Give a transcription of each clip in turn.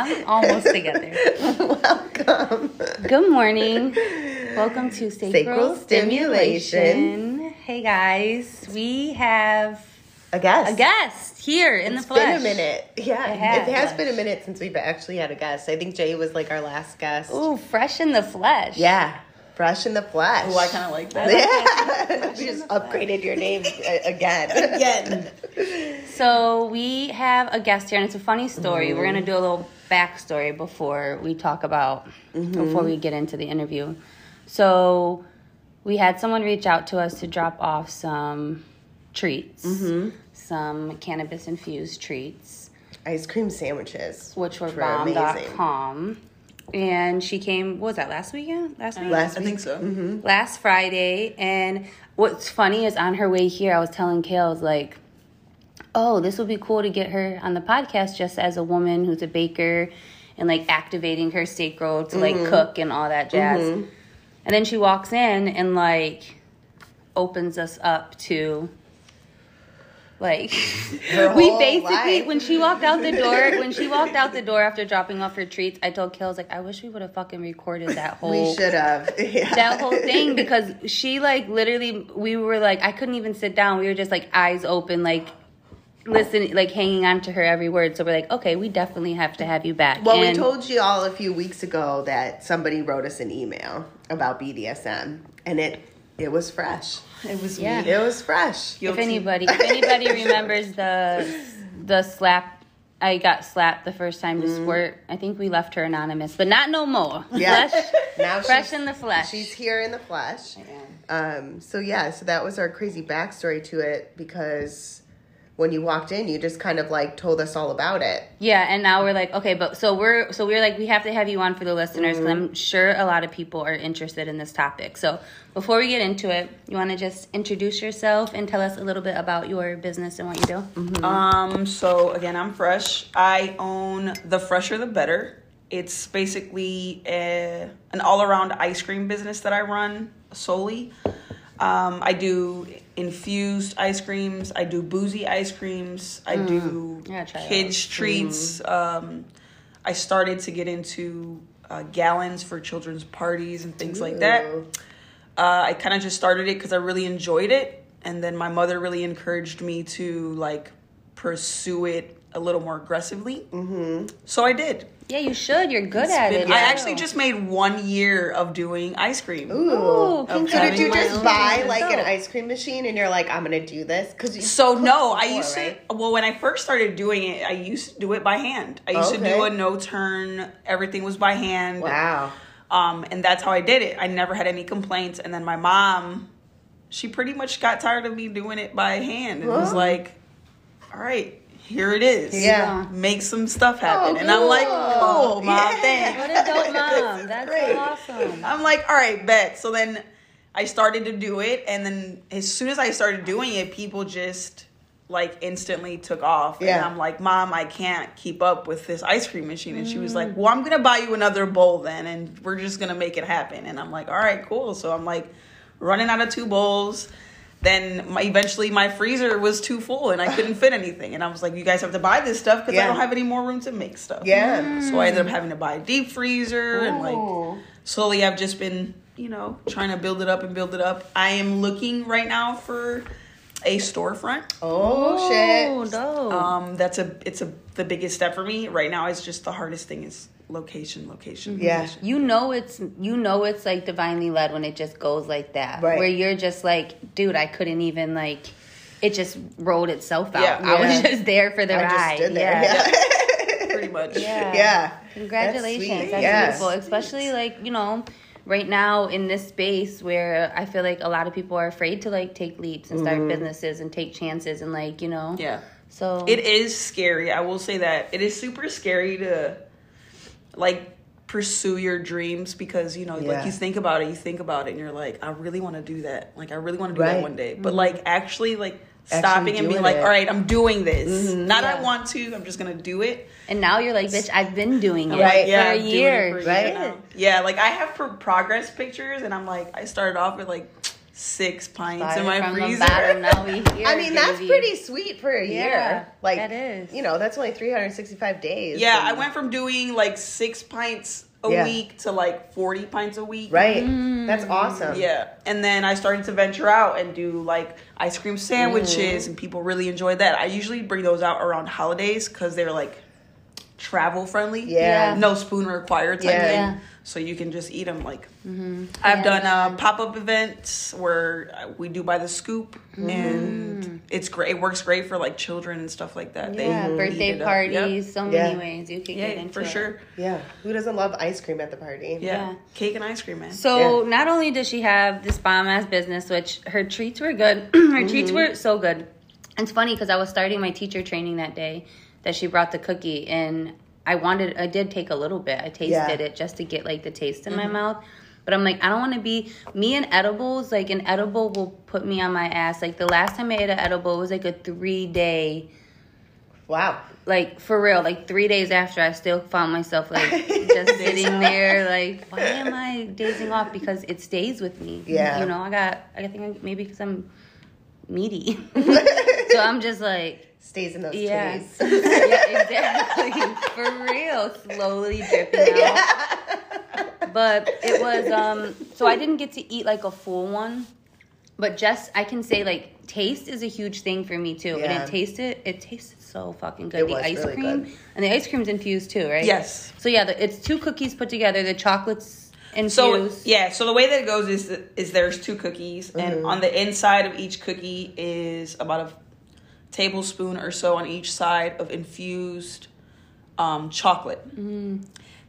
I'm almost together. Welcome. Good morning. Welcome to Sacral, Sacral Stimulation. Stimulation. Hey guys, we have A guest. a guest here in It's the flesh. It's been a minute. Yeah, It it has. has, been a minute since we've actually had a guest. I think Jay was like our last guest. Ooh, fresh in the flesh. Yeah, fresh in the flesh. Oh, I kind of like that. Yeah, we just upgraded your name uh, again. Again. So we have a guest here, and it's a funny story. Mm-hmm. We're gonna do a little backstory before we talk about mm-hmm. before we get into the interview. So we had someone reach out to us to drop off some treats, mm-hmm. some cannabis infused treats, Ice cream sandwiches, which were which amazing. bomb.com. And she came. What was that last weekend? Last week. Last I think week. so. Mm-hmm. last Friday. And what's funny is on her way here, I was telling Kale, I was like, oh, this would be cool to get her on the podcast just as a woman who's a baker and like activating her sacral to like mm-hmm. cook and all that jazz. Mm-hmm. And then she walks in and like opens us up to like we basically life. when she walked out the door when she walked out the door after dropping off her treats i told Kale, I like i wish we would have fucking recorded that whole We should have. Yeah. that whole thing because she like literally we were like I couldn't even sit down. We were just like eyes open, like listening, like hanging on to her every word. So we're like, okay, we definitely have to have you back. Well, And- we told you all a few weeks ago that somebody wrote us an email about BDSM, and it it was fresh. It was Yeah. me. It was fresh. if anybody if anybody remembers the the slap. I got slapped the first time to squirt. I think we left her anonymous, but not no more. Mm-hmm. Yeah. Flesh, Now fresh she's, in the flesh. she's here in the flesh. Um, so yeah, so that was our crazy backstory to it because when you walked in, you just kind of like told us all about it. Yeah, and now we're like, okay, but so we're so we're like, we have to have you on for the listeners because I'm sure a lot of people are interested in this topic. So before we get into it, you want to just introduce yourself and tell us a little bit about your business and what you do. Um, so again, I'm fresh. I own the fresher the better. It's basically a, an all around ice cream business that I run solely. Um, I do infused ice creams. I do boozy ice creams. I do Yeah, kids treats. Um, I started to get into uh, gallons for children's parties and things like that. Uh, I kind of just started it because I really enjoyed it, and then my mother really encouraged me to like pursue it a little more aggressively. Mm-hmm. So I did. Yeah, you should. You're good at it. I actually just made one year of doing ice cream. Ooh. Ooh, So did you just buy like an ice cream machine and you're like, I'm gonna do this? Because So no, I before, used to. right? Well, when I first started doing it, I used to do it by hand. I used to do a no turn. Everything was by hand. Wow. Um, and that's how I did it. I never had any complaints. And then my mom, she pretty much got tired of me doing it by hand and was like, "All right, here it is. Yeah. make some stuff happen." Oh, and I'm like, cool. "Cool, mom, Yeah. thanks." What a dope mom. That's great. awesome. I'm like, "All right, bet." So then I started to do it, and then as soon as I started doing it, people just like instantly took off. Yeah. And I'm like, Mom, I can't keep up with this ice cream machine. And she was like, mm. Well, I'm gonna buy you another bowl then, and we're just gonna make it happen. And I'm like, All right, cool. So I'm like running out of two bowls. Then my, eventually my freezer was too full and I couldn't fit anything. And I was like, You guys have to buy this stuff because Yeah. I don't have any more room to make stuff. Yeah. So I ended up having to buy a deep freezer and like slowly I've just been, you know, trying to build it up and build it up. I am looking right now for a storefront. Oh, shit. Oh, dope. Um, that's a it's a the biggest step for me right now. It's just the hardest thing is location, location. Yeah. location. You know it's you know it's like divinely led when it just goes like that. Right. Where you're just like, dude, I couldn't even like it just rolled itself out. Yeah. I was just there for the I ride. just stood there. Yeah. Yeah. Pretty much. Yeah. yeah. Congratulations. That's That's. Yes. beautiful. Especially like, you know, right now in this space where I feel like a lot of people are afraid to like take leaps and start mm-hmm. businesses and take chances and like, you know. Yeah. So It is scary. I will say that. It is super scary to like pursue your dreams because you know Yeah. like you think about it you think about it and you're like i really want to do that like i really want to do Right. that one day but mm-hmm. like actually like Actually stopping and being doing like it. all right i'm doing this mm-hmm. not Yeah. i want to i'm just gonna do it and now you're like, bitch, I've been doing it Right. for yeah a I'm year. for a right? year yeah like i have pro- progress pictures and i'm like i started off with like six pints Five in my freezer. the bottom, now we here. I mean, that's baby. pretty sweet for a Yeah, year. Like that is. You know, that's only 365 days. Yeah, I went from doing like six pints a Yeah. week to like 40 pints a week. Right. Mm. That's awesome. Yeah. And then I started to venture out and do like ice cream sandwiches, Mm. and people really enjoyed that. I usually bring those out around holidays because they're like travel friendly. Yeah. No spoon required type Yeah. thing. So you can just eat them like. Mm-hmm. I've Yeah. done uh, pop up events where uh, we do by the scoop, Mm. and it's great. It works great for like children and stuff like that. Yeah, eat birthday parties, Yep. so many Yeah. ways you can Yeah, get into for it. sure. Yeah. Who doesn't love ice cream at the party? Yeah. Cake and ice cream, man. So not only does she have this bomb ass business, which her treats were good, her treats were so good. It's funny because I was starting my teacher training that day that she brought the cookie, and I wanted, I did take a little bit. I tasted Yeah. it just to get like the taste in my mouth. But I'm like, I don't want to be me and edibles. Like an edible will put me on my ass. Like the last time I ate an edible, it was like a three day Wow. like for real, like three days after, I still found myself like just sitting there, like, why am I dazing off? Because it stays with me. Yeah. you know, I got, I think maybe because I'm meaty, so I'm just like, Stays in those yeah, titties. yeah, exactly, for real, slowly dripping out. But it was, um, so I didn't get to eat like a full one. But just I can say like taste is a huge thing for me too. And it tasted it tasted so fucking good. It the was ice really cream good. and the ice cream's infused too, right? Yes. So yeah, the, it's two cookies put together. The chocolates infused. So yeah, so the way that it goes is is there's two cookies, Mm-hmm. and on the inside of each cookie is about a tablespoon or so on each side of infused um, chocolate. Mm-hmm.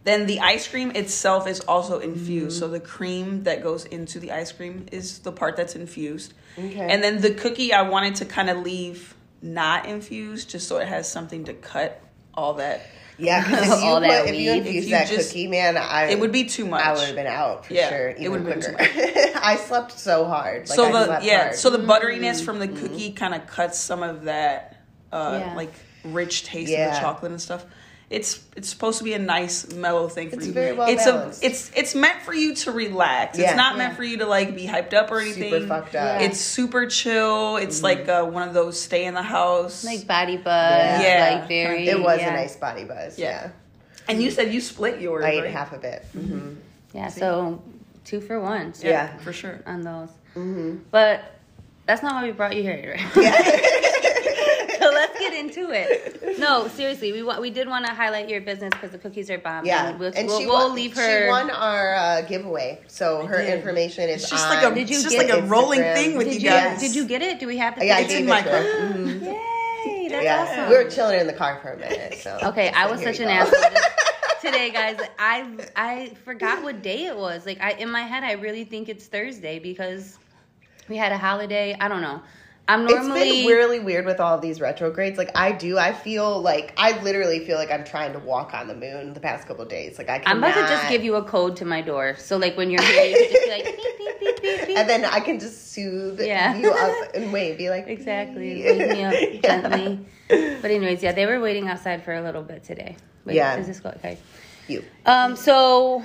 Then the ice cream itself is also infused, Mm-hmm. so the cream that goes into the ice cream is the part that's infused. Okay. And then the cookie I wanted to kind of leave not infused, just so it has something to cut all that. Yeah, 'cause if you, All that put, if you weed. infuse If you that just- cookie, man, I It would be too much. I would have been out for Yeah, sure. it would've been quicker. I slept so hard. Like, so I the slept yeah, hard. so the butteriness from the cookie kind of cuts some of that uh, Yeah. like rich taste of the chocolate and stuff. It's it's supposed to be a nice mellow thing for It's you. very well it's balanced. a it's it's meant for you to relax. Yeah. It's not Yeah. meant for you to like be hyped up or anything. super fucked up. Yeah. It's super chill. It's like uh, one of those stay in the house. like body buzz, Yeah. Yeah. like very. It was yeah. a nice body buzz. Yeah. Yeah, and you said you split yours. I ate right? half of it. hmm Yeah, so two for one. So Yeah. for sure. on those. Mm-hmm. But that's not why we brought you here, right? so let's get into it. No, seriously, we wa- we did want to highlight your business because the cookies are bomb. Yeah, and we'll, and we'll, she we'll won, leave her. She won our uh, giveaway, so her did. information is It's just on. like a Did you it's just get like a rolling thing with Did you you guys. did you get it? Do we have to? Yeah, I It's gave in it my to car. her. Mhm. Yay! That's Yeah, awesome. we were chilling in the car for a minute. So Okay, I was such an go. asshole today, guys. I I forgot what day it was. Like I in my head, I really think it's Thursday because we had a holiday. I don't know. I'm It's normally been really weird with all of these retrogrades. Like I do, I feel like I literally feel like I'm trying to walk on the moon the past couple of days. Like I I'm about to just give you a code to my door. So like when you're here, you can just be like beep beep beep beep beep. and then I can just soothe Yeah. you up and wait, be like Exactly. Wake me up Yeah. gently. But anyways, yeah, they were waiting outside for a little bit today. Wait, Yeah. is this? Okay. You. Um. So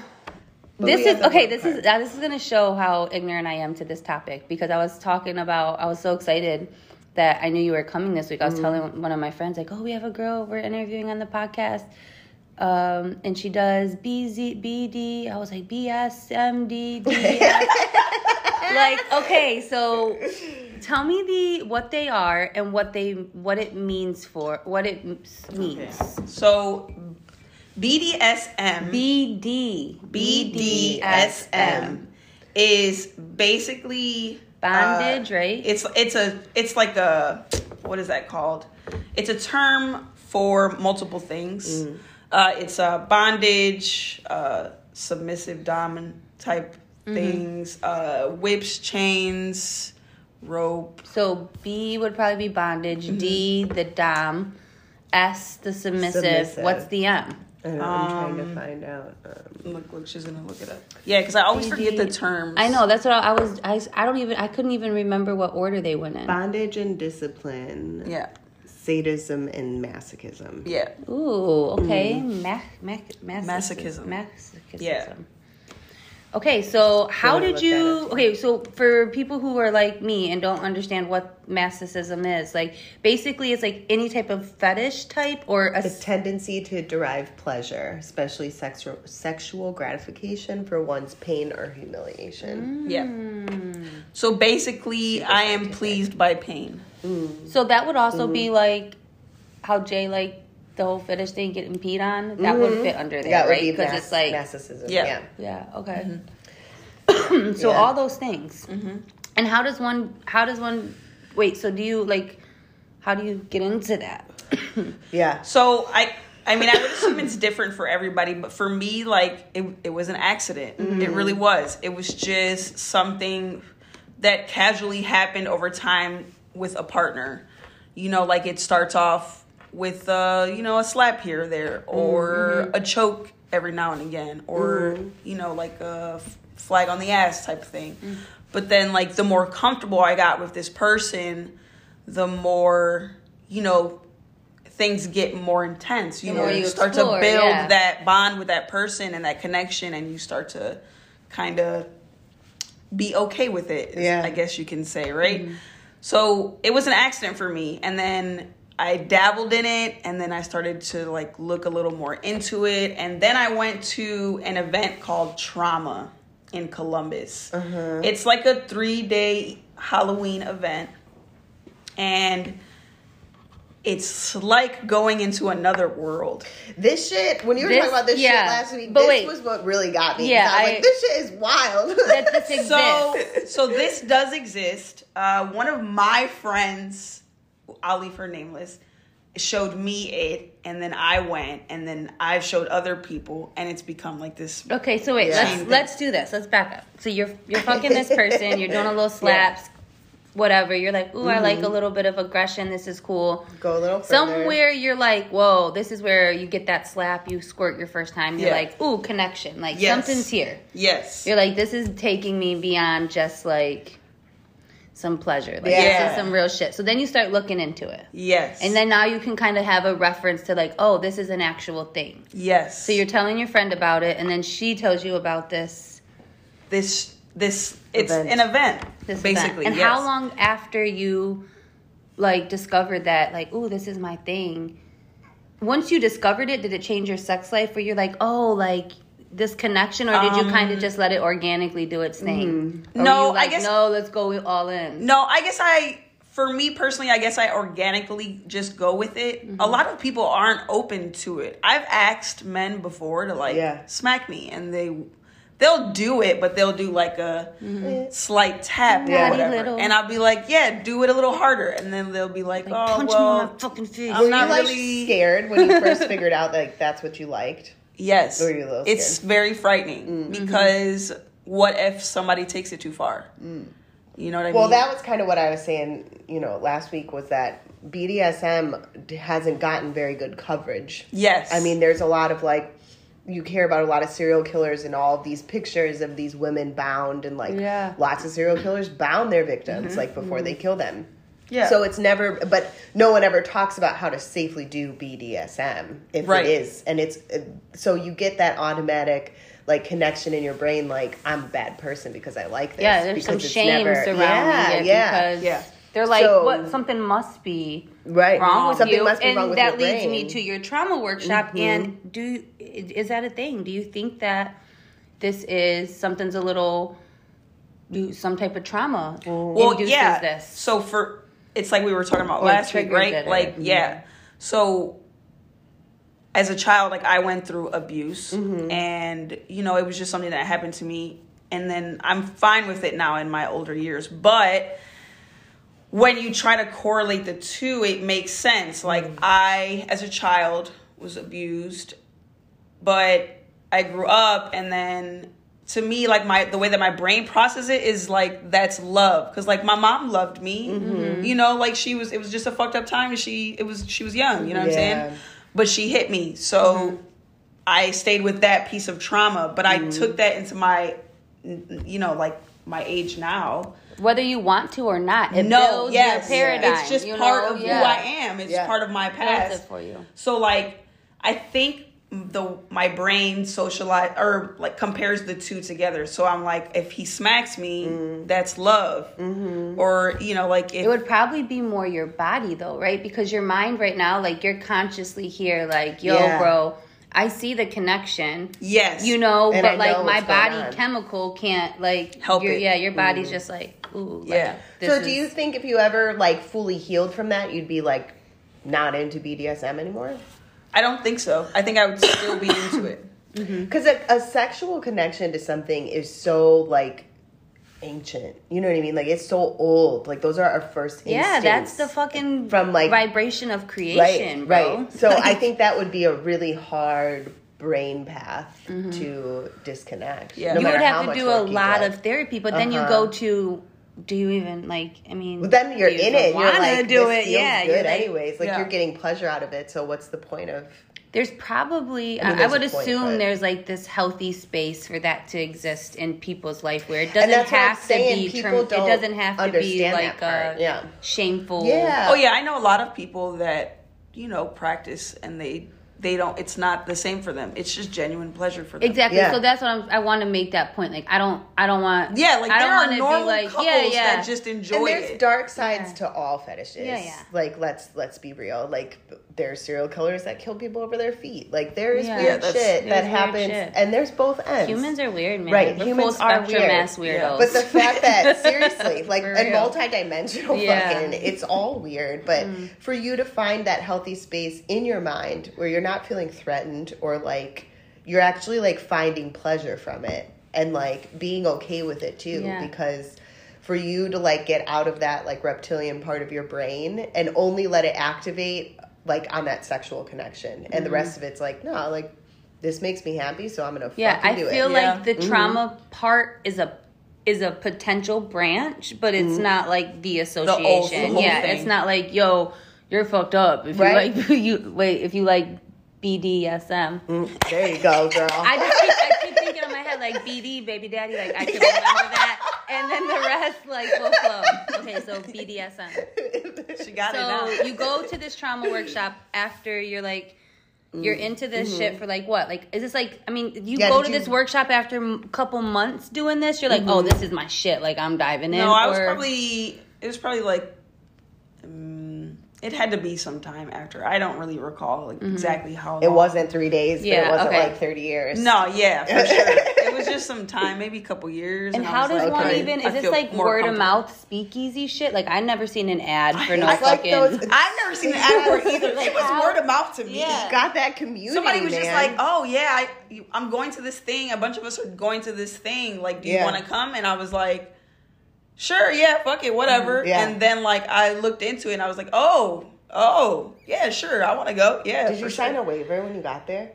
this is okay. This part. is uh, this is gonna show how ignorant I am to this topic because I was talking about. I was so excited that I knew you were coming this week. I was Mm-hmm. telling one of my friends like, "Oh, we have a girl we're interviewing on the podcast." Um, and she does BZ, BD. I was like, BSMD, like, okay, so tell me the what they are and what they what it means for what it m- means. So BDSM BD BDSM is basically bondage, uh, right? It's it's a it's like a what is that called? It's a term for multiple things. Mm. Uh, it's a bondage, uh, submissive dominant type Mm-hmm. things, uh, whips, chains, rope. so B would probably be bondage. D Mm-hmm. the dom. S the submissive. Submissive. What's the M? I know, I'm trying Um, to find out. Um, Look, look, she's gonna look it up. Yeah, because I always forget the BD. terms. I know that's what I, I was. I, I don't even. I couldn't even remember what order they went in. bondage and discipline, Yeah, sadism and masochism. yeah. Ooh, okay. Mac, mac, mas- Masochism. Masochism. Yeah. Okay, so how did you? that up, too. Okay, so for people who are like me and don't understand what masticism is, like basically it's like any type of fetish type or a A tendency to derive pleasure, especially sexual sexual gratification for one's pain or humiliation. Yeah. So basically, I am pleased by pain. So that would also be Mm-hmm. like how Jay like the whole fetish thing getting peed on. That would fit under there, Mm-hmm. That right? Because mas- it's like masticism. Yeah. Yeah. yeah, okay. Mm-hmm. so Yeah. all those things. And how does one? How does one? Wait. So do you like? How do you get into that? Yeah. So I I mean I would assume it's different for everybody, but for me, like it it was an accident. It really was. It was just something that casually happened over time with a partner. You know, like it starts off with uh, you know, a slap here or there or mm-hmm. a choke every now and again or mm-hmm. you know, like a f- flag on the ass type of thing. Mm. But then like the more comfortable I got with this person, the more, you know, things get more intense. You The know, you, you start explore, to build yeah. that bond with that person and that connection, and you start to kind of be okay with it. Yeah. I guess you can say, right? Mm-hmm. So it was an accident for me, and then I dabbled in it, and then I started to like look a little more into it, and then I went to an event called Trauma in Columbus. It's like a three day Halloween event, and it's like going into another world. This shit, when you were This- talking about this yeah. shit last week, But this wait. was what really got me. Yeah, Yeah, I was I- like, this shit is wild. That this exists. So, so this does exist. Uh, one of my friends, I'll leave her nameless, showed me it, and then I went, and then I've showed other people, and it's become like this. Okay, so wait, Yeah. let's let's do this. Let's back up. So you're you're fucking this person. You're doing a little slaps, whatever. You're like, ooh, I like a mm-hmm. little bit of aggression. This is cool. Go a little further. Somewhere you're like, whoa, this is where you get that slap. You squirt your first time. You're Yeah. like, ooh, connection. Like Yes. something's here. Yes. You're like, this is taking me beyond just like some pleasure. Like this is some real shit. So then you start looking into it. Yes. And then now you can kind of have a reference to like, oh, this is an actual thing. yes. So you're telling your friend about it, and then she tells you about this. this this it's Event. an event this basically. event. And yes. how long after you like discovered that, like, oh, this is my thing? Once you discovered it, did it change your sex life? Where you're like, oh, like this connection, or did you kind of just let it organically do its thing? Or were Um, mm-hmm. No, you I guess- no, let's go all in. No, I guess I, for me personally, I guess I organically just go with it. Mm-hmm. A lot of people aren't open to it. I've asked men before to like Yeah. smack me, and they they'll do it, but they'll do like a slight tap Naughty or whatever, little- and I'll be like, "Yeah, do it a little harder," and then they'll be like, Like, "Oh, punch me in well, my fucking face. I'm Were you not like scared when you first figured out like that's what you liked? Yes." Or you're a little It's scared. very frightening mm-hmm. because what if somebody takes it too far? Mm. You know what I Well, mean? that was kind of what I was saying, you know, last week was that BDSM hasn't gotten very good coverage. yes, I mean, there's a lot of like, you hear about a lot of serial killers and all these pictures of these women bound and like Yeah. lots of serial killers bound their victims mm-hmm. like before mm-hmm. they kill them. Yeah. So it's never, but no one ever talks about how to safely do BDSM if Right. it is, and it's uh, so you get that automatic like connection in your brain, like I'm a bad person because I like this. Yeah, there's some because it's shame never- surrounding yeah, it yeah, because Yeah. they're like, So- what? Something must be right. wrong with Something you, must be and wrong with that your leads me brain. Mm-hmm. to your trauma workshop. And do is that a thing? Do you think that this is something's a little do some type of trauma well, induces yeah. this? So for it's like we were talking about Or last week, right? or- Like, yeah. So as a child, like I went through abuse, Mm-hmm. and you know, it was just something that happened to me, and then I'm fine with it now in my older years, but. When you try to correlate the two, it makes sense. Like I, as a child, was abused, but I grew up and then to me like my the way that my brain processes it is like that's love. Because like my mom loved me. Mm-hmm. You know like she was it was just a fucked up time and she it was she was young you know what i'm saying? But she hit me. So mm-hmm. i stayed with that piece of trauma but i took mm-hmm. that into my you know like my age now. Whether you want to or not, it no yes your paradigm. it's just part know? of Yeah. who i am. It's Yeah. part of my past it for you. so like I think the my brain socialize or like compares the two together. So I'm like, if he smacks me, Mm. that's love, Mm-hmm. or you know, like if It would probably be more your body though, right? Because your mind right now, like you're consciously here, like, yo, Yeah. bro, I see the connection. yes, You know, And but I like know my body on. chemical can't like Help your, it. Yeah, your body's just like, ooh, like, Yeah. this so do is- you think if you ever like fully healed from that, you'd be like not into BDSM anymore? I don't think so. I think I would still be into it. Because a, a sexual connection to something is so like ancient. You know what I mean? Like it's so old. Like those are our first. Yeah, that's the fucking From, like- vibration of creation, right, bro. right. So I think that would be a really hard brain path to disconnect. Yeah. no you would matter how have to do a lot do. of therapy, but then you Uh-huh. go to. Do you even like? I mean, But then you're you in it. You're wanna like, do this it. feels yeah, good you're like, anyways. Like Yeah. you're getting pleasure out of it. So what's the point of? There's probably, I mean, I, would a point, assume but- there's like this healthy space for that to exist in people's life where it doesn't that's what I'm have to saying, be, people term, it don't doesn't have to be understand like that part. a Yeah. shameful. Yeah. Oh yeah, I know a lot of people that you know practice and they they don't. It's not the same for them. It's just genuine pleasure for them. Exactly. Yeah. So that's what I'm, I want to make that point. Like I don't, I don't want. Yeah, like I there don't are wanna normal be like, couples yeah, yeah. that just enjoy and there's it. dark sides Yeah. to all fetishes. Yeah, yeah. Like let's let's be real. Like there's serial killers that kill people over their feet. Like there is Yeah. weird Yeah, shit that happens, shit. and there's both ends. Humans are weird, man. Right, We're humans are spectrum weird. ass weirdos. But the fact that seriously, like For and real. multidimensional Yeah. fucking, it's all weird. But Mm. for you to find that healthy space in your mind where you're not feeling threatened or like you're actually like finding pleasure from it and like being okay with it too, Yeah. because for you to like get out of that like reptilian part of your brain and only let it activate like on that sexual connection, and the mm-hmm. rest of it's like no, like this makes me happy, so I'm gonna yeah, fucking I do feel it. Yeah. like the mm-hmm. trauma part is a is a potential branch, but it's mm-hmm. not like the association. whole yeah, thing. it's not like yo, you're fucked up if Right. you like you wait if you like BDSM. Mm, there you go, girl. I just keep, I keep thinking in my head like BD, baby daddy, like I can remember that, and then the rest like will flow. Okay, so BDSM. she got it So you go to this trauma workshop after you're like you're mm, into this mm-hmm. shit for like what? Like is this like I mean, you Yeah, go to you- this workshop after a couple months doing this, you're like, "Oh, mm-hmm. this is my shit. Like I'm diving in." No, I was or- probably it was probably like it had to be some time after. I don't really recall like mm-hmm. exactly how. It wasn't three days, but Yeah, it wasn't okay. like 30 years. No, yeah, for sure. it was just some time, maybe a couple years. And I how does like, one okay, even? I Is this like word of mouth speakeasy shit? Like I've never seen an ad for no It's like fucking. those- I've never seen an ad for it either. Like it was how- word of mouth to me. Yeah. Got that community. Somebody was just like, "Oh yeah, I, I'm going to this thing. A bunch of us are going to this thing. Like, do you Yeah. want to come?" And I was like, "Sure, yeah, fuck it, whatever." Mm, yeah. And then like I looked into it, and I was like, "Oh, oh, yeah, sure, I want to go." Yeah. Did you for sign sure. a waiver when you got there?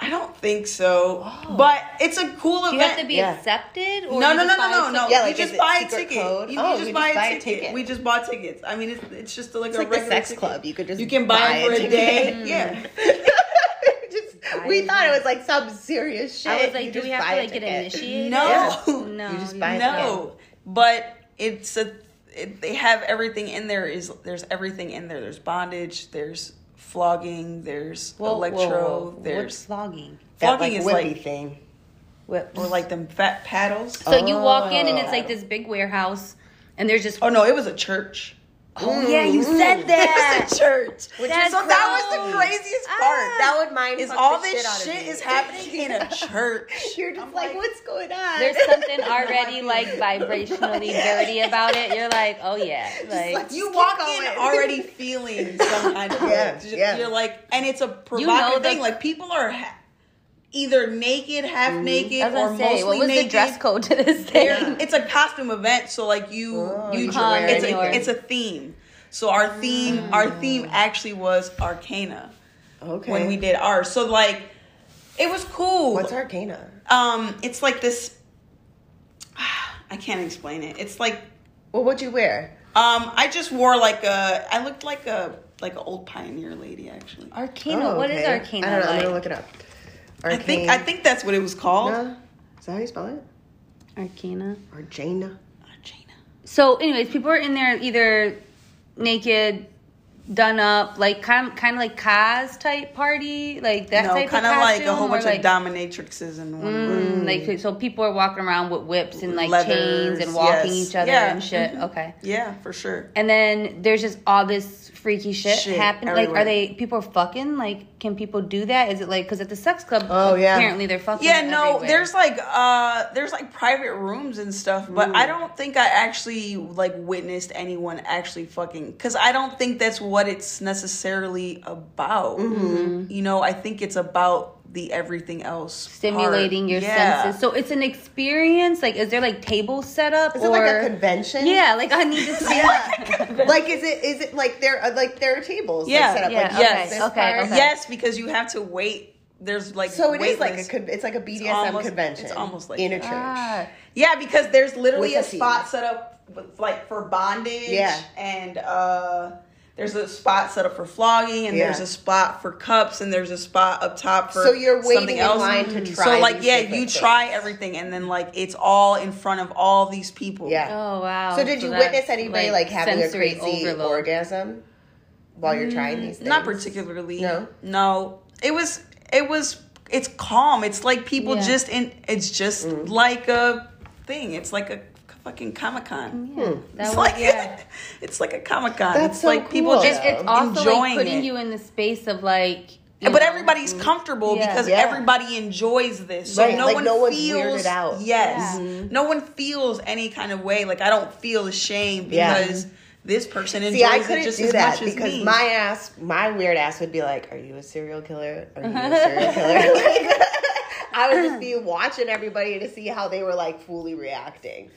I don't think so, but it's a cool Do event. you have to be Yeah. accepted? Or no, you no, no, no, no, no. Yeah, like, you just buy a ticket. code? You, Oh, you we just just buy, buy a a ticket. ticket. We just bought tickets. I mean, it's it's just like It's a like the regular sex ticket. club. You could just You can buy, it for a ticket. day. Yeah. just, we thought it was like some serious shit. I was like, You do we have to a like get ticket. initiated? No. no. You just buy a no, but it's a. It, they have everything in there. Is there's everything in there. There's bondage. There's flogging. There's Whoa, whoa, electro. whoa. What's There's flogging? That flogging like is whippy like thing. What? or like them fat paddles. So you walk in and it's Oh. like this big warehouse, and there's just Oh no, it was a church. Oh yeah, you said It that. was a church. That's so that was the craziest Ah. part. That would mind is all this shit shit is happening in a church. You're just like, like- what's going on? There's something already like vibrationally dirty about it. You're like, oh yeah, like like- You walk going. in already feeling some kind of Yeah, yeah. You're like, and it's a provocative know thing. Like people are ha- either naked, half naked, I was or gonna say, mostly what was naked. the dress code to this They're- thing? It's a costume event, so like you, Oh, you, you can wear it's anywhere. a, it's a theme. So our theme, our Mm. theme actually was Arcana okay. when we did ours. So like, it was cool. What's Arcana? Um, it's like this. I can't explain it. It's like Well, what'd you wear? um, I just wore like a. I looked like a like an old pioneer lady actually. Arcana. Oh, What is. Arcana I don't know. I'm gonna look it up. I think I think that's what it was called. No? Is that how you spell it? Arcana. Arcana. Arcana. So, anyways, people are in there either naked, done up, like kind kind of like Kaz type party, like that no, type kind of of like a whole bunch like, of dominatrixes in one room. Mm, like so people are walking around with whips and like Leathers, chains and walking yes. each other Yeah. and shit. Mhm. Okay. Yeah, for sure. And then there's just all this freaky shit, Shit happening. Like, are they people are fucking? Like, can people do that? Is it like because at the sex club? Oh, yeah. Apparently they're fucking. Yeah, no, everywhere. there's like uh there's like private rooms and stuff, but I don't think I actually like witnessed anyone actually fucking cuz I don't think that's what it's necessarily about. You know, I think it's about the everything else part. stimulating your Yeah. senses. So it's an experience. Like, is there like tables set up? Is or... it like a convention? Yeah, like I need to see. Yeah. like is it is it like there uh, like there are tables Yeah. like, set up Yeah, like Yes. this okay, okay. Yes, because you have to wait. There's like So it is like a con- it's like a BDSM almost- convention. it's almost like in a church. Ah, Yeah, because there's literally With a a spot set up with, like for bondage. Yeah. And uh there's a spot set up for flogging and Yeah. there's a spot for cups and there's a spot up top for So you're waiting something in else. line to try So like yeah, you things. try everything and then like it's all in front of all these people. Yeah. oh wow. So did you witness anybody like, having a crazy overload. orgasm while you're trying these things? Mm, Not particularly. No? No. It was it was it's calm. It's like people Yeah. just in it's just Mm. like a thing. It's like a fucking Comic Con. Yeah, hmm. It's like yeah. it's like a Comic Con. That's It's so like people cool. just It's also enjoying like putting it. you in the space of like. you but know, everybody's mm, comfortable Yeah. because Yeah. everybody enjoys this. So Right, no like, one no one's feels weirded out. Yes. Yeah. Mm-hmm. No one feels any kind of way. Like I don't feel ashamed Yeah. because this person enjoys See, I it couldn't just do as that much as because me. my ass, my weird ass would be like, "Are you a serial killer? Are you a serial killer?" like, I would just be watching everybody to see how they were like fully reacting.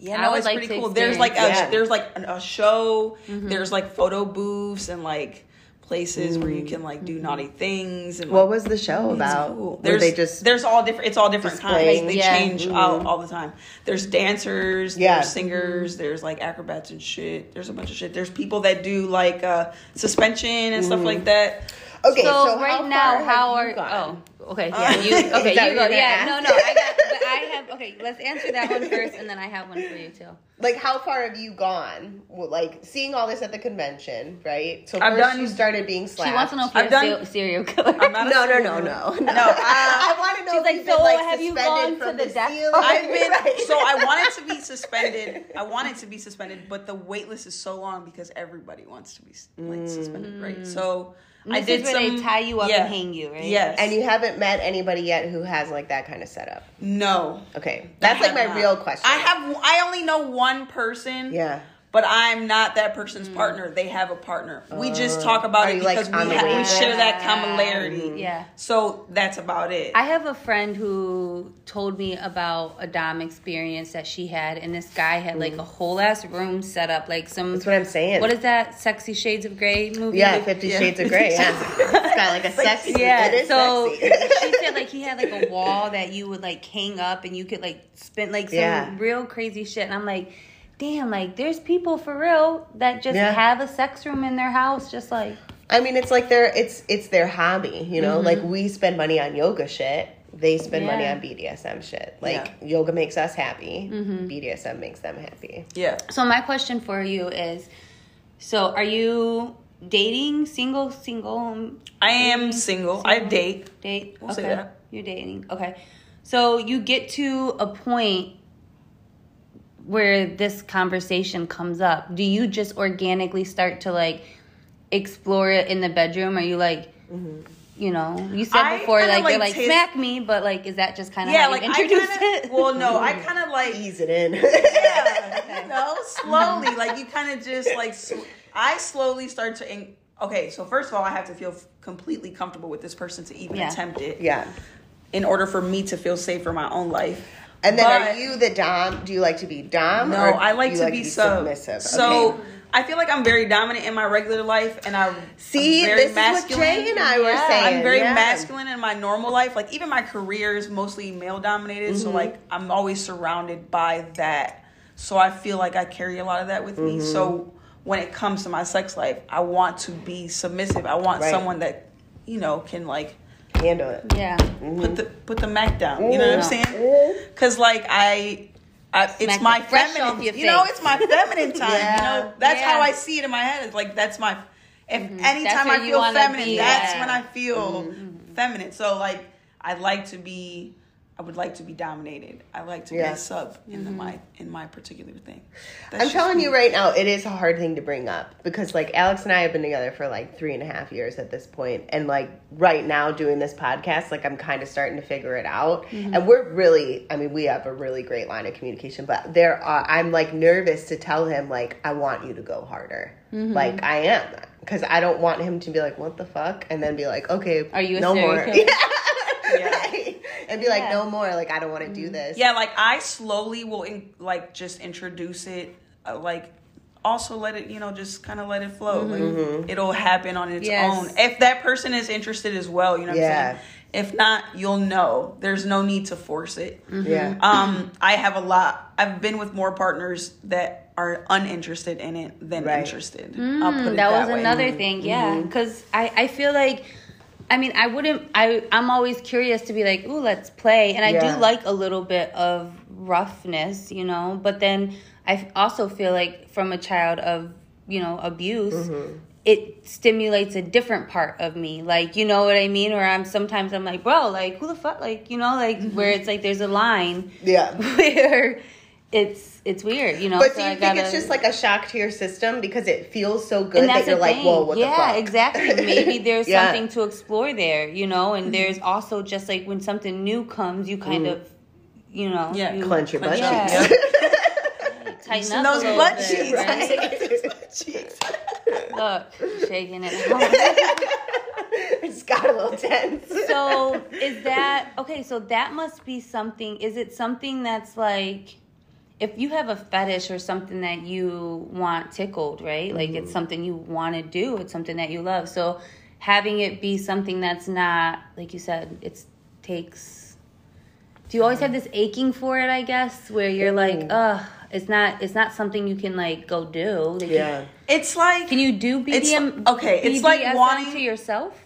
Yeah, I no, would it's like pretty cool. There's like a, experience it. there's like an- a show. There's like photo booths and like places where you can like do naughty things and What like, was the show about? cool. There's they just there's all different. It's all different displaying? kinds. They Yeah. change all, all the time. There's dancers. Yeah. There's singers. There's like acrobats and shit. There's a bunch of shit. There's people that do like uh suspension and stuff like that. Okay? So, So, right now, how are you gone? oh okay Uh, yeah you okay you what go yeah no ask? no I got but I have okay let's answer that one first and then I have one for you too. Like, how far have you gone? Well, Like, seeing all this at the convention, right? So I've first done- you started being slapped. She wants to know if I've a done- serial killer. I'm not a No, no, serial no, killer. no, No, I- I want to know. She's if like, you've been, so like, have you suspended gone to the death ceiling? I've been Right. so I wanted to be suspended. I wanted to be suspended, but the wait list is so long because everybody wants to be like suspended, right? So I This did is where some. they tie you up yeah. and hang you, right? Yes, And you haven't met anybody yet who has like that kind of setup. no. Okay, that's like my not. real question. I have. I only know one person. Yeah. But I'm not that person's partner. They have a partner. We just Uh, talk about it you, like, because we, ha- we share that list? commonality. Yeah. So that's about it. I have a friend who told me about a Dom experience that she had, and this guy had like a whole ass room set up, like some. That's what I'm saying. What is that? Sexy Shades of Grey movie? Yeah, Fifty Yeah. Shades of Grey. Yeah, it's got like a sexy. Yeah, it is so sexy. she said like he had like a wall that you would like hang up and you could like spin like some Yeah. real crazy shit. And I'm like, damn, like there's people for real that just Yeah. have a sex room in their house, just like I mean, it's like their it's it's their hobby. You know, Mm-hmm. like we spend money on yoga shit. They spend money on BDSM shit. Like Yeah. yoga makes us happy. Mm-hmm. BDSM makes them happy. yeah. So my question for you is, so are you dating, single, single, I am single. I date. date? We'll okay, say that. you're dating. Okay, so you get to a point where this conversation comes up. Do you just organically start to like explore it in the bedroom? Are you like? You know, you said I before, kinda, like, you're like, like taste- smack me, but like, is that just kind of Yeah, how like you I introduce kinda, it? Well, no, I kind of like Ease it in. yeah, you know, slowly. Like you kind of just like sl- I slowly start to. In- okay, so first of all, I have to feel f- completely comfortable with this person to even Yeah. attempt it. yeah. In order for me to feel safe for my own life. And then But- are you the dom? Do you like to be dom? No, or I like to you be sub. submissive. So Okay. I feel like I'm very dominant in my regular life, and I see, very this is masculine. what Jay and I were Yeah. saying. I'm very yeah. masculine in my normal life. Like even my career is mostly male dominated, Mm-hmm. so like I'm always surrounded by that. So I feel like I carry a lot of that with me. Mm-hmm. So when it comes to my sex life, I want to be submissive. I want Right. someone that you know can like Handle it. yeah, mm-hmm. put the put the mac down. You know what I'm Mhm. saying? Mm-hmm. Because like I. I, it's my feminine, off your you know. It's my feminine time. Yeah. You know, that's Yeah. how I see it in my head. It's like that's my, if That's anytime I feel feminine, be that's at. when I feel mm-hmm. feminine. So like I like to be I would like to be dominated. I like to be Yeah. a sub in the, mm-hmm. my in my particular thing. That's I'm telling me. you right now, it is a hard thing to bring up because, like, Alex and I have been together for like three and a half years at this point, and like right now doing this podcast, like I'm kind of starting to figure it out, mm-hmm. and we're really, I mean, we have a really great line of communication, but there, are, I'm like nervous to tell him like I want you to go harder, mm-hmm. like I am, because I don't want him to be like, what the fuck, and then be like, okay, Are you a no more, killer? Yeah. Right. and be like, no more, like I don't want to do this, Yeah, like I slowly will in, like just introduce it, uh, like also let it, you know, just kind of let it flow. Mm-hmm. Like it'll happen on its Yes. own. If that person is interested as well, you know what Yeah. I'm saying? If not, you'll know. There's no need to force it. yeah. Um, I have a lot. I've been with more partners that are uninterested in it than Right. interested. I'll put it Mm, that that, was way. another thing yeah Mm-hmm. because I, I feel like i mean i wouldn't i i'm always curious to be like ooh let's play and i Yeah. do like a little bit of roughness you know but then I also feel like from a child of you know abuse Mm-hmm. it stimulates a different part of me like you know what i mean or i'm sometimes i'm like bro like who the fuck like you know like Mm-hmm. where it's like there's a line yeah. where it's it's weird you know But so do you I think it's gotta- just like a shock to your system because it feels so good and that that's you're the like, thing. whoa, what yeah, the fuck? Yeah, exactly. Maybe there's Yeah. something to explore there, you know, and mm-hmm. there's also just like when something new comes, you kind mm. of, you know, Yeah, you Clench your butt Yeah. cheeks. tighten up those butt bit, cheeks. right? Look, shaking it. it's got a little tense. so is that okay? So that must be something. Is it something that's like? If you have a fetish or something that you want tickled, right? Like it's mm-hmm. something you want to do, it's something that you love. So having it be something that's not, like you said, it takes. Do you always have this aching for it? I guess where you're like, ugh, it's not. It's not something you can like go do. Like, yeah. It's like Can you do It's- BDM? okay, it's like wanting- to yourself.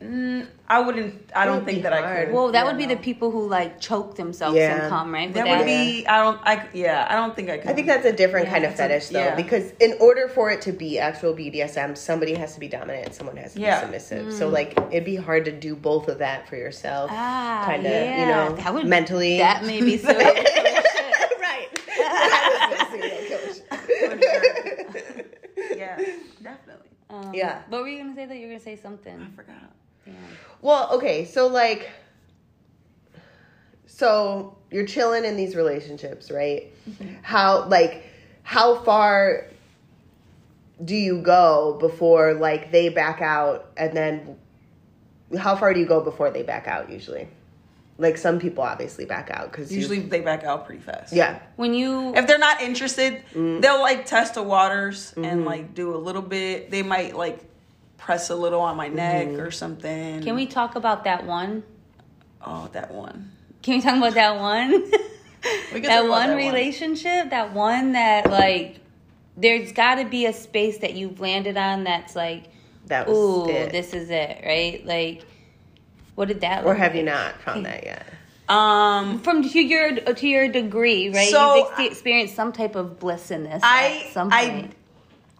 Mm, I wouldn't. I It don't would think be that I could. Well, that Yeah, would be no. the people who like choke themselves Yeah. and come, right? That Would would be. I don't. I yeah. I don't think I could. I think that's a different Yeah, kind of it's a- fetish, though, yeah. because in order for it to be actual BDSM, somebody has to be dominant someone has to Yeah. be submissive. So, like, it'd be hard to do both of that for yourself. Ah, Kinda, yeah. you know, that would, mentally. That may be so. right. That is a serial killer shit. Yeah, definitely. um, Yeah. But were you gonna say that? You were gonna say something? I forgot. Yeah. Well, okay, so like, so you're chilling in these relationships, right? How like how far do you go before like they back out, and then how far do you go before they back out? Usually, like some people obviously back out because Usually they back out pretty fast. yeah, When you If they're not interested, Mm. they'll like test the waters Mm-hmm. and like do a little bit. They might like press a little on my neck Mm-hmm. or something. can we talk about that one? Oh, that one. Can we talk about that one? That one that relationship, that one that like there's got to be a space that you've landed on that's like, that was ooh, it. this is it, right? Like, what did that? or look have you not found that yet? Um, From to your to your degree, right? So, You've ex- experienced some type of bliss in this I at some I point.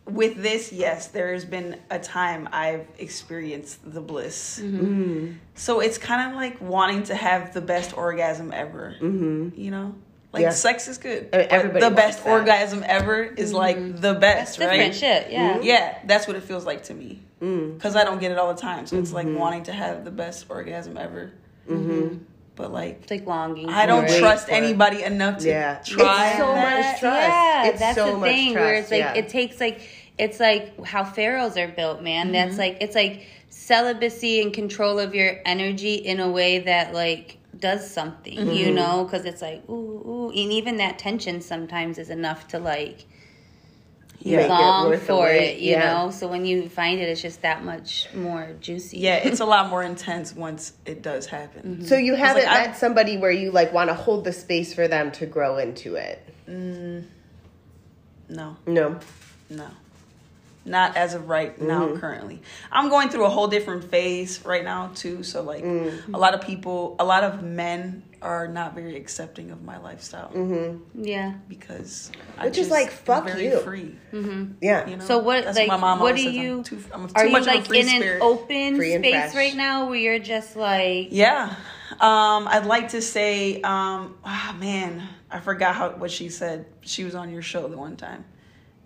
With this, yes, there has been a time I've experienced the bliss. Mm-hmm. So it's kind of like wanting to have the best orgasm ever. Mm-hmm. You know, like Yeah. sex is good. I mean, but everybody the best that. orgasm ever is like the best, That's different right? shit, yeah. Yeah, that's what it feels like to me. Mm. Because I don't get it all the time. So it's like Mm-hmm. wanting to have the best orgasm ever. But like, It's like longing. I don't it. trust for it. anybody enough to Yeah. try It's so that. much trust. Yeah, It's that's so the much thing where it's like yeah. it takes like it's like how pharaohs are built, man. Mm-hmm. That's like it's like celibacy and control of your energy in a way that like does something, you Mm-hmm. know? Because it's like ooh, ooh, and even that tension sometimes is enough to like Make it long worth for it, you Yeah. know. So when you find it, it's just that much more juicy. Yeah, it's a lot more intense once it does happen. Mm-hmm. So you haven't like, I- met somebody where you like want to hold the space for them to grow into it. Mm, no, No. no. Not as of right now currently i'm going through a whole different phase right now too so like a lot of people a lot of men are not very accepting of my lifestyle Yeah. because I Which is just like, fuck very you. free Yeah. you know So what, That's like, my mom what always do says, I'm you? too, I'm too Are you much a like free in spirit. an open Free space fresh. right now where you're just like, Yeah. Um, I'd like to say, um, ah man, I forgot how what she said. She was on your show the one time.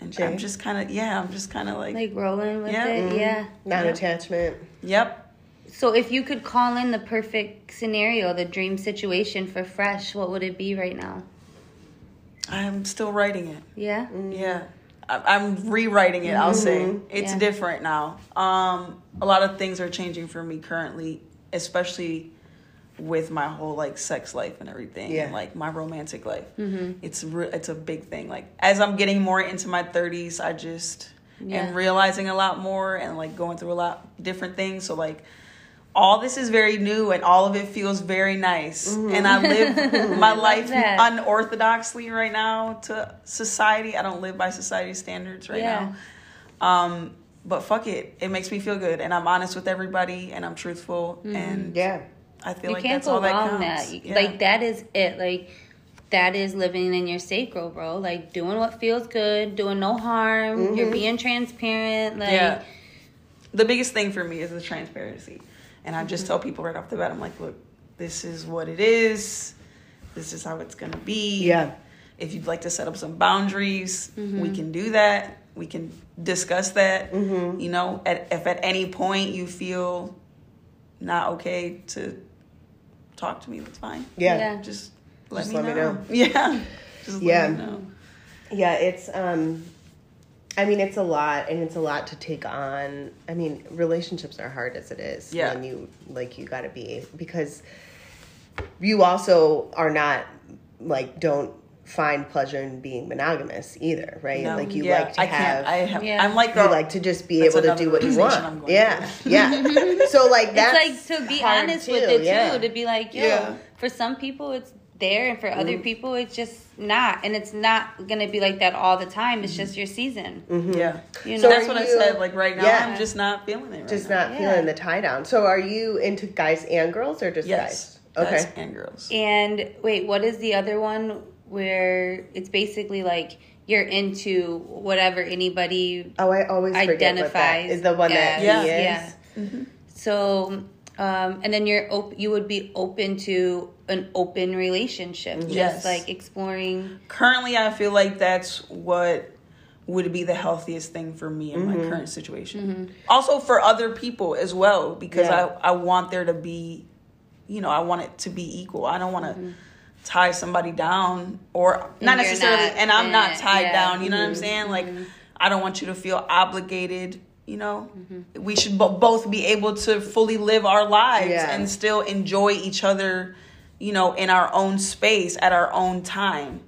And Jay? I'm just kind of, yeah, I'm just kind of like, like rolling with Yeah. it? Mm-hmm. Yeah. Non-attachment. yep. So if you could call in the perfect scenario, the dream situation for Fresh, what would it be right now? I'm still writing it. Yeah. Mm-hmm. Yeah. I- I'm rewriting it, I'll say. Mm-hmm. It's Yeah. different now. Um, a lot of things are changing for me currently, especially with my whole like sex life and everything and Yeah. like my romantic life. Mm-hmm. It's re- it's a big thing. Like as I'm getting more into my 30s, I just Yeah. am realizing a lot more and like going through a lot different things. So like all this is very new and all of it feels very nice. Mm-hmm. And I live my life that. unorthodoxly right now to society. I don't live by society standards right Yeah. now. Um, but fuck it, it makes me feel good, and I'm honest with everybody, and I'm truthful, mm-hmm. and Yeah. I feel You like can't that's go all that wrong counts. that. Yeah. Like that is it. Like that is living in your sacral, bro. Like doing what feels good, doing no harm. You're being transparent. Like yeah. The biggest thing for me is the transparency, and I just tell people right off the bat, I'm like, look, this is what it is. This is how it's gonna be. Yeah. If you'd like to set up some boundaries, Mm-hmm. we can do that. We can discuss that. Mm-hmm. You know, at, if at any point you feel not okay to talk to me, that's fine. Yeah. Yeah. Just let, Just me, let me know. know. Yeah. Just Yeah. let me know. Yeah, it's um I mean it's a lot and it's a lot to take on. I mean, relationships are hard as it is Yeah. when you like you got to be because you also are not like don't find pleasure in being monogamous either, right? No. Like you Yeah, like to I have. I have. Yeah. I'm like you a- like to just be able to do what you want. Yeah. Yeah. so like that's it's like to be honest too, with it yeah. too. To be like, yo, Yeah. for some people it's there, and for other Mm-hmm. people it's just not, and it's not gonna be like that all the time. It's just your season. Yeah. You know, So That's are what I said. Like right now, Yeah. I'm just not feeling it. Right just now. not Yeah. feeling the tie down. So are you into guys and girls or just Yes. guys? Okay. Guys Okay. and girls. And wait, what is the other one where it's basically like you're into whatever anybody Oh, I always forget what that identifies is the one that as, he Yeah. is. yeah. Mm-hmm. So, um, and then you're op- you would be open to an open relationship, just Yes. like exploring. Currently, I feel like that's what would be the healthiest thing for me in my mm-hmm. current situation. Mm-hmm. Also for other people as well, because Yeah. I I want there to be, you know, I want it to be equal. I don't want to. Tie somebody down or not you're necessarily not and i'm not tied yeah. down you know what i'm mm-hmm. saying? Like i don't want you to feel obligated you know? Mm-hmm. We should bo- both be able to fully live our lives Yeah. and still enjoy each other you know in our own space at our own time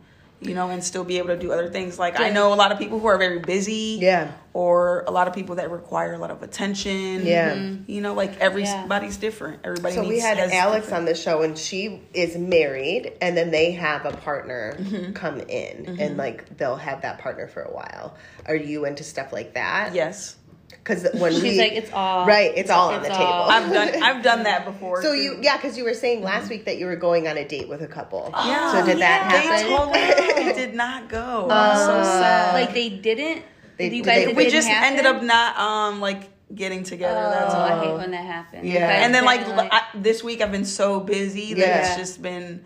you know and still be able to do other things like i know a lot of people who are very busy Yeah. or a lot of people that require a lot of attention Yeah. you know like everybody's different everybody So we had Alex different- on the show, and she is married, and then they have a partner Mm-hmm. come in, and like they'll have that partner for a while. Are you into stuff like that? yes Because when She's we like, it's all right, it's all on it's the all- table. i've done i've done that before so too. you, yeah, because you were saying last week that you were going on a date with a couple. Yeah. So did that yeah. happen? They totally it did not go. I'm so sad. like they didn't. They- you did guys, they- we just happen? ended up not um like getting together. That's Oh, all. I hate when that happens. Yeah. You And then like, been, I, this week I've been so busy that Yeah. it's just been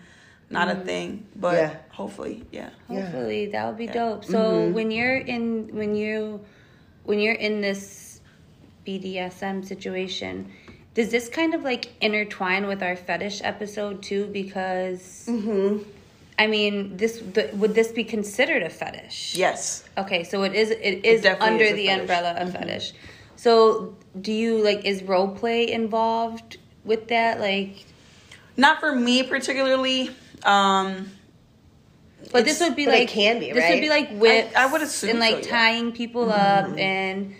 not a thing. But Yeah. hopefully, yeah. Yeah. Hopefully that would be Yeah. dope. So when you're in when you when you're in this BDSM situation, does this kind of like intertwine with our fetish episode too? Because mm-hmm. I mean, this the, would this be considered a fetish? Yes. Okay, so it is. It is definitely under is the fetish. umbrella of mm-hmm. fetish. So do you like? Is role play involved with that? Like, Not for me particularly. Um but this would be but it like can be, This would be like whips. I would assume and like so, yeah. tying people mm-hmm. up and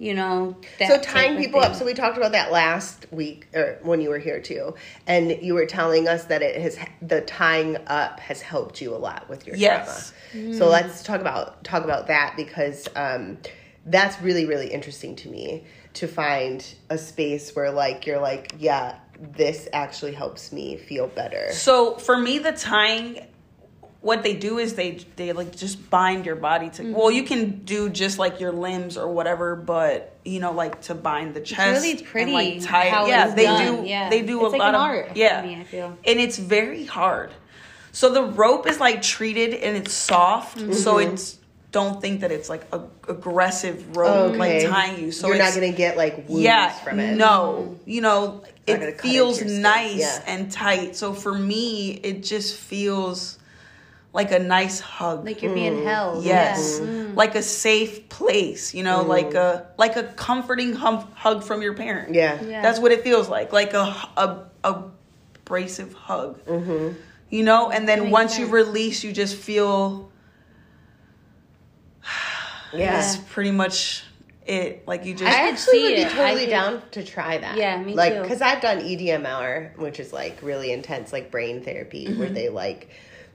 you know. That so tying of people up. So we talked about that last week, or when you were here too, and you were telling us that it has the tying up has helped you a lot with your Yes. trauma. So let's talk about talk about that because um, that's really really interesting to me to find a space where like you're like yeah this actually helps me feel better So for me, the tying, what they do is they they like just bind your body to. Well, you can do just like your limbs or whatever, but you know, like to bind the chest. really and, pretty like tie. how yeah, they done, do. yeah. They do It's a like lot an of art yeah. me, I feel. and it's very hard. So the rope is like treated and it's soft, Mm-hmm. so it's. Don't think that it's like a aggressive rope okay like tying you. So you're not gonna get like wounds yeah, from it no, you know, it feels into your skin, nice yeah. and tight. So for me, it just feels like a nice hug. Like you're being held. yes, Yeah. Mm. like a safe place. You know, like a like a comforting hum- hug from your parent. yeah Yeah. that's what it feels like. Like a a, a abrasive hug. Mm-hmm. You know, and then makes once you release, you just feel. yeah That's pretty much it. Like you just. I I actually see would be it. Totally could- down to try that. Yeah, me too. like. Because I've done E EDMR, which is like really intense, like brain therapy, Mm-hmm. where they like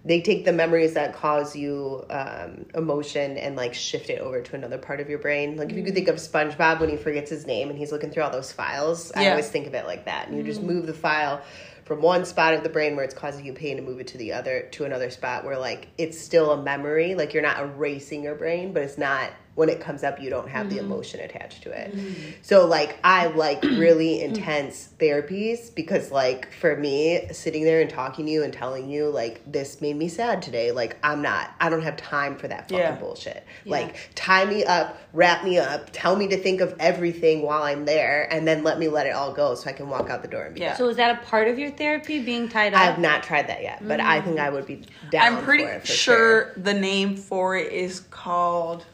they take the memories that cause you um, emotion and like shift it over to another part of your brain. Like if you Mm. could think of SpongeBob when he forgets his name and he's looking through all those files, I always think of it like that. And you Mm. just move the file from one spot of the brain where it's causing you pain to move it to the other to another spot where like it's still a memory like you're not erasing your brain but it's not when it comes up you don't have the mm-hmm. emotion attached to it mm-hmm. so like i like really intense therapies because like for me sitting there and talking to you and telling you like this made me sad today like i'm not i don't have time for that fucking Yeah. bullshit like tie me up wrap me up tell me to think of everything while i'm there and then let me let it all go so i can walk out the door and be Yeah. done. So is that a part of your therapy, being tied up? I have not tried that yet, but I think mm. I would be down. I'm pretty for it for sure, the name for it is called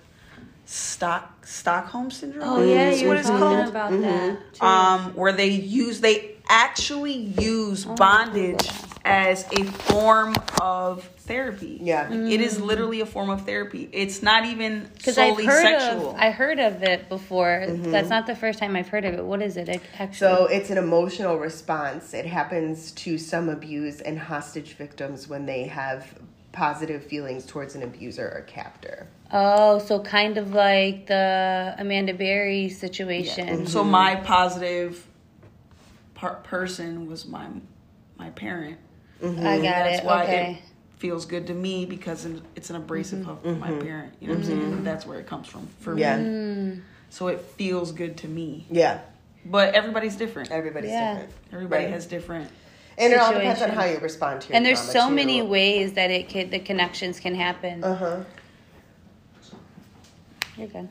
Stock Stockholm syndrome. Oh yeah, is you what were it's talking called. about Mm-hmm. that. Um, where they use they actually use Oh, bondage as a form of therapy. Yeah. Like, it is literally a form of therapy. It's not even Because I've solely heard sexual. of, I heard of it before. That's not the first time I've heard of it. What is it ac- actually? So it's an emotional response. It happens to some abuse and hostage victims when they have positive feelings towards an abuser or captor. Oh, so kind of like the Amanda Berry situation. so mm-hmm. my positive par- person was my my parent. Mm-hmm. I got That's it. why Okay. it feels good to me because it's an abrasive mm-hmm. hug from my parent. You know what I'm saying? That's where it comes from for Yeah. me. Mm. So it feels good to me. Yeah. But everybody's different. Everybody's Yeah. different. Everybody Right. has different. And it all depends on how you respond to your and there's so too. many ways that it could the connections can happen. Uh-huh. You're good.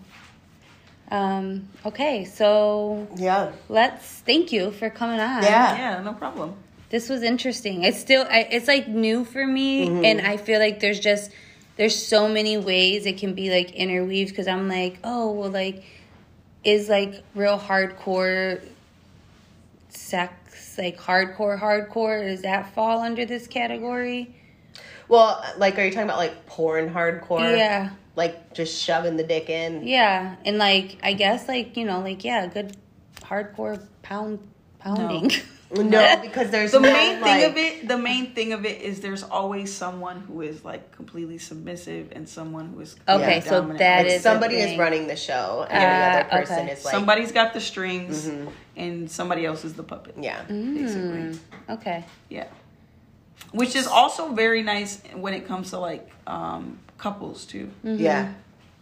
Um, okay, so Yeah. let's thank you for coming on. Yeah. Yeah, no problem. this was interesting. It's still I, it's like new for me, Mm-hmm. and I feel like there's just there's so many ways it can be like interweaved because I'm like, oh well, like is like real hardcore sex like hardcore hardcore does that fall under this category? Well, like, are you talking about like porn hardcore? Yeah. Like just shoving the dick in? Yeah, and like I guess like you know like yeah, good hardcore pound pounding. No, because there's The no, main like- thing of it, the main thing of it is there's always someone who is like completely submissive and someone who is Okay, completely so dominant. that like, is somebody is running the show and Ah, the other person okay. is like somebody's got the strings and somebody else is the puppet. yeah. basically. okay. Yeah. Which is also very nice when it comes to like um, couples too, Yeah.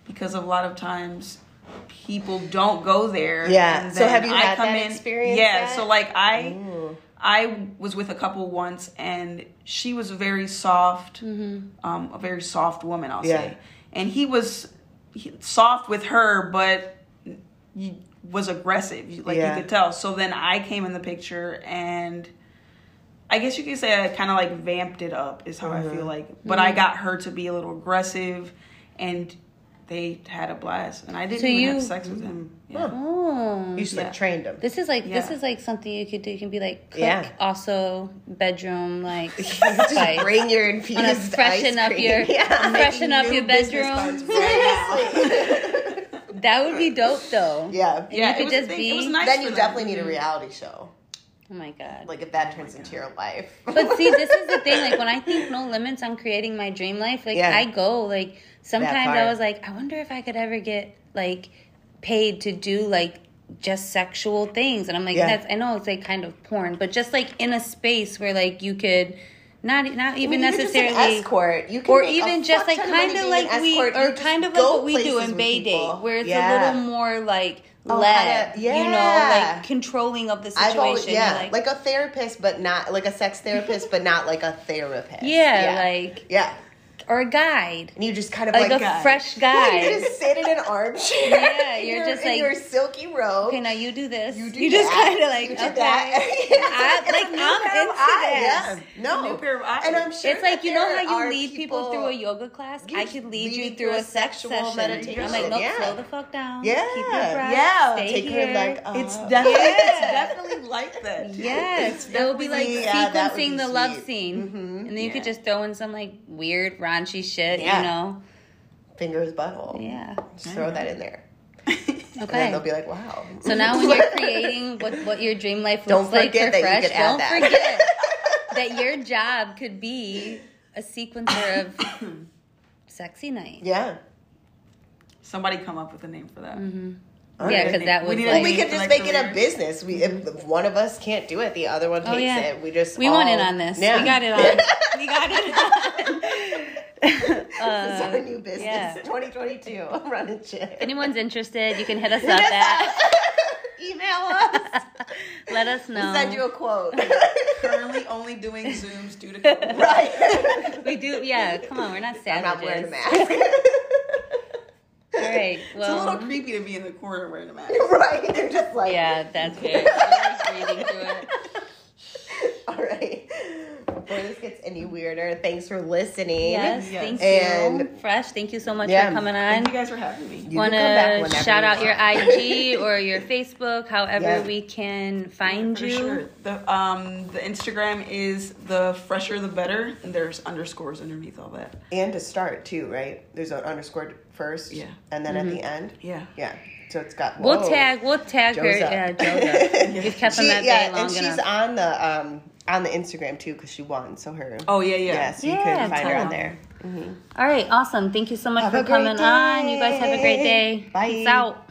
because a lot of times people don't go there. Yeah. and So have you I had come that in- experience Yeah. yet? So like I, I was with a couple once, and she was very soft, um, a very soft woman, I'll Yeah. say, and he was he, soft with her, but he was aggressive, like Yeah. you could tell. So then I came in the picture and. I guess you could say I kind of like vamped it up, is how I Mm-hmm. feel like. But I got her to be a little aggressive, and they had a blast. And I didn't So even you- have sex with him. Yeah. Oh. You just Yeah. like trained him. This is like this is like something you could do. You can be like cook, Yeah. also bedroom, like just spice. bring your Wanna infused freshen ice up cream. your yeah. freshen up your bedroom. cards That would be dope though. Yeah. And Yeah, you it could just thing. be. It was nice. Then for you them. definitely need a reality show. Oh my god. Like if that oh turns into your life. But see, this is the thing. Like when I think no limits on creating my dream life, like Yeah. I go like sometimes. I was like, I wonder if I could ever get like paid to do like just sexual things and i'm like Yeah. that's i know it's like kind of porn but just like in a space where like you could not not even mean, you're just an necessarily escort. You can or even just like kind of like we or kind of like what we do in with Bay people. Date, where it's Yeah. a little more like Oh, led, kinda- you know, like controlling of the situation. always, yeah, You're like, a therapist, but not like a sex therapist, but not like a therapist. yeah, like yeah, or a guide, and you just kind of like, like, a guide. fresh Yeah, guide. you just sit in an armchair. Yeah, in you're just in like- your silky robe. okay, now you do this. You do you just kind of like You do okay. that. I, like I'm into of eyes. that. Yeah, no, New pair of eyes. and I'm sure It's like you know how you lead people, through a yoga class. I could lead lead you you through through a a sex sexual session. meditation. I'm like, nope, Yeah. slow the fuck down. Yeah. keep your breath. Yeah. stay Take here. her like, uh, it's definitely it's definitely like that. Yes, it would be like definitely- yeah, that would sequencing the love scene, Mhm. and then you could just throw in some like weird raunchy shit, Yeah. you know? fingers butthole. Yeah. just throw that in there, and then Okay. they'll be like, wow. So now when you're creating what what your dream life Don't looks like forget for that you fresh, could add don't that. forget that your job could be a sequencer of sexy night. yeah. Somebody come up with a name for that. Mm-hmm. All Yeah, right. because that We was Well, like, we name could just like, make it a business. We if, if one of us can't do it, the other one oh, takes yeah. it. We just we all, want in on this. Yeah. We got it on. we got it on. It's Uh, our new business. yeah. 2022. I'm running shit. if anyone's interested, you can hit us up at. Email us. Let us know. We'll send you a quote. Currently only doing Zooms due to COVID. right. we do, yeah. Come on, we're not sad. I'm not wearing a mask. All right. Well, It's a little creepy to be in the corner wearing a mask. right. They're just like, yeah, that's fair. We're breathing through it. All right. Before this gets any weirder, thanks for listening. Yes, Yes. thank And- you. Fresh, thank you so much Yeah. for coming on. Thank you guys for having me. You Want to shout you out your. IG or your Facebook, however Yeah. we can find For you. sure. The um the Instagram is the fresher the better, and there's underscores underneath all that. And to start too, right? There's an underscore first. Yeah. And then at the end. Yeah. Yeah. So it's got. We'll tag. We'll tag her. Joe's up. Yeah, Joe's up. You've kept them She- that yeah, day long and she's on the um on the Instagram too because she won. So her. Oh yeah, yeah. Yeah, so you Yeah, can find her tell on them. there. Mm-hmm. All right, awesome. Thank you so much Have for a great coming on. You guys have a great day. day. Bye. Peace out.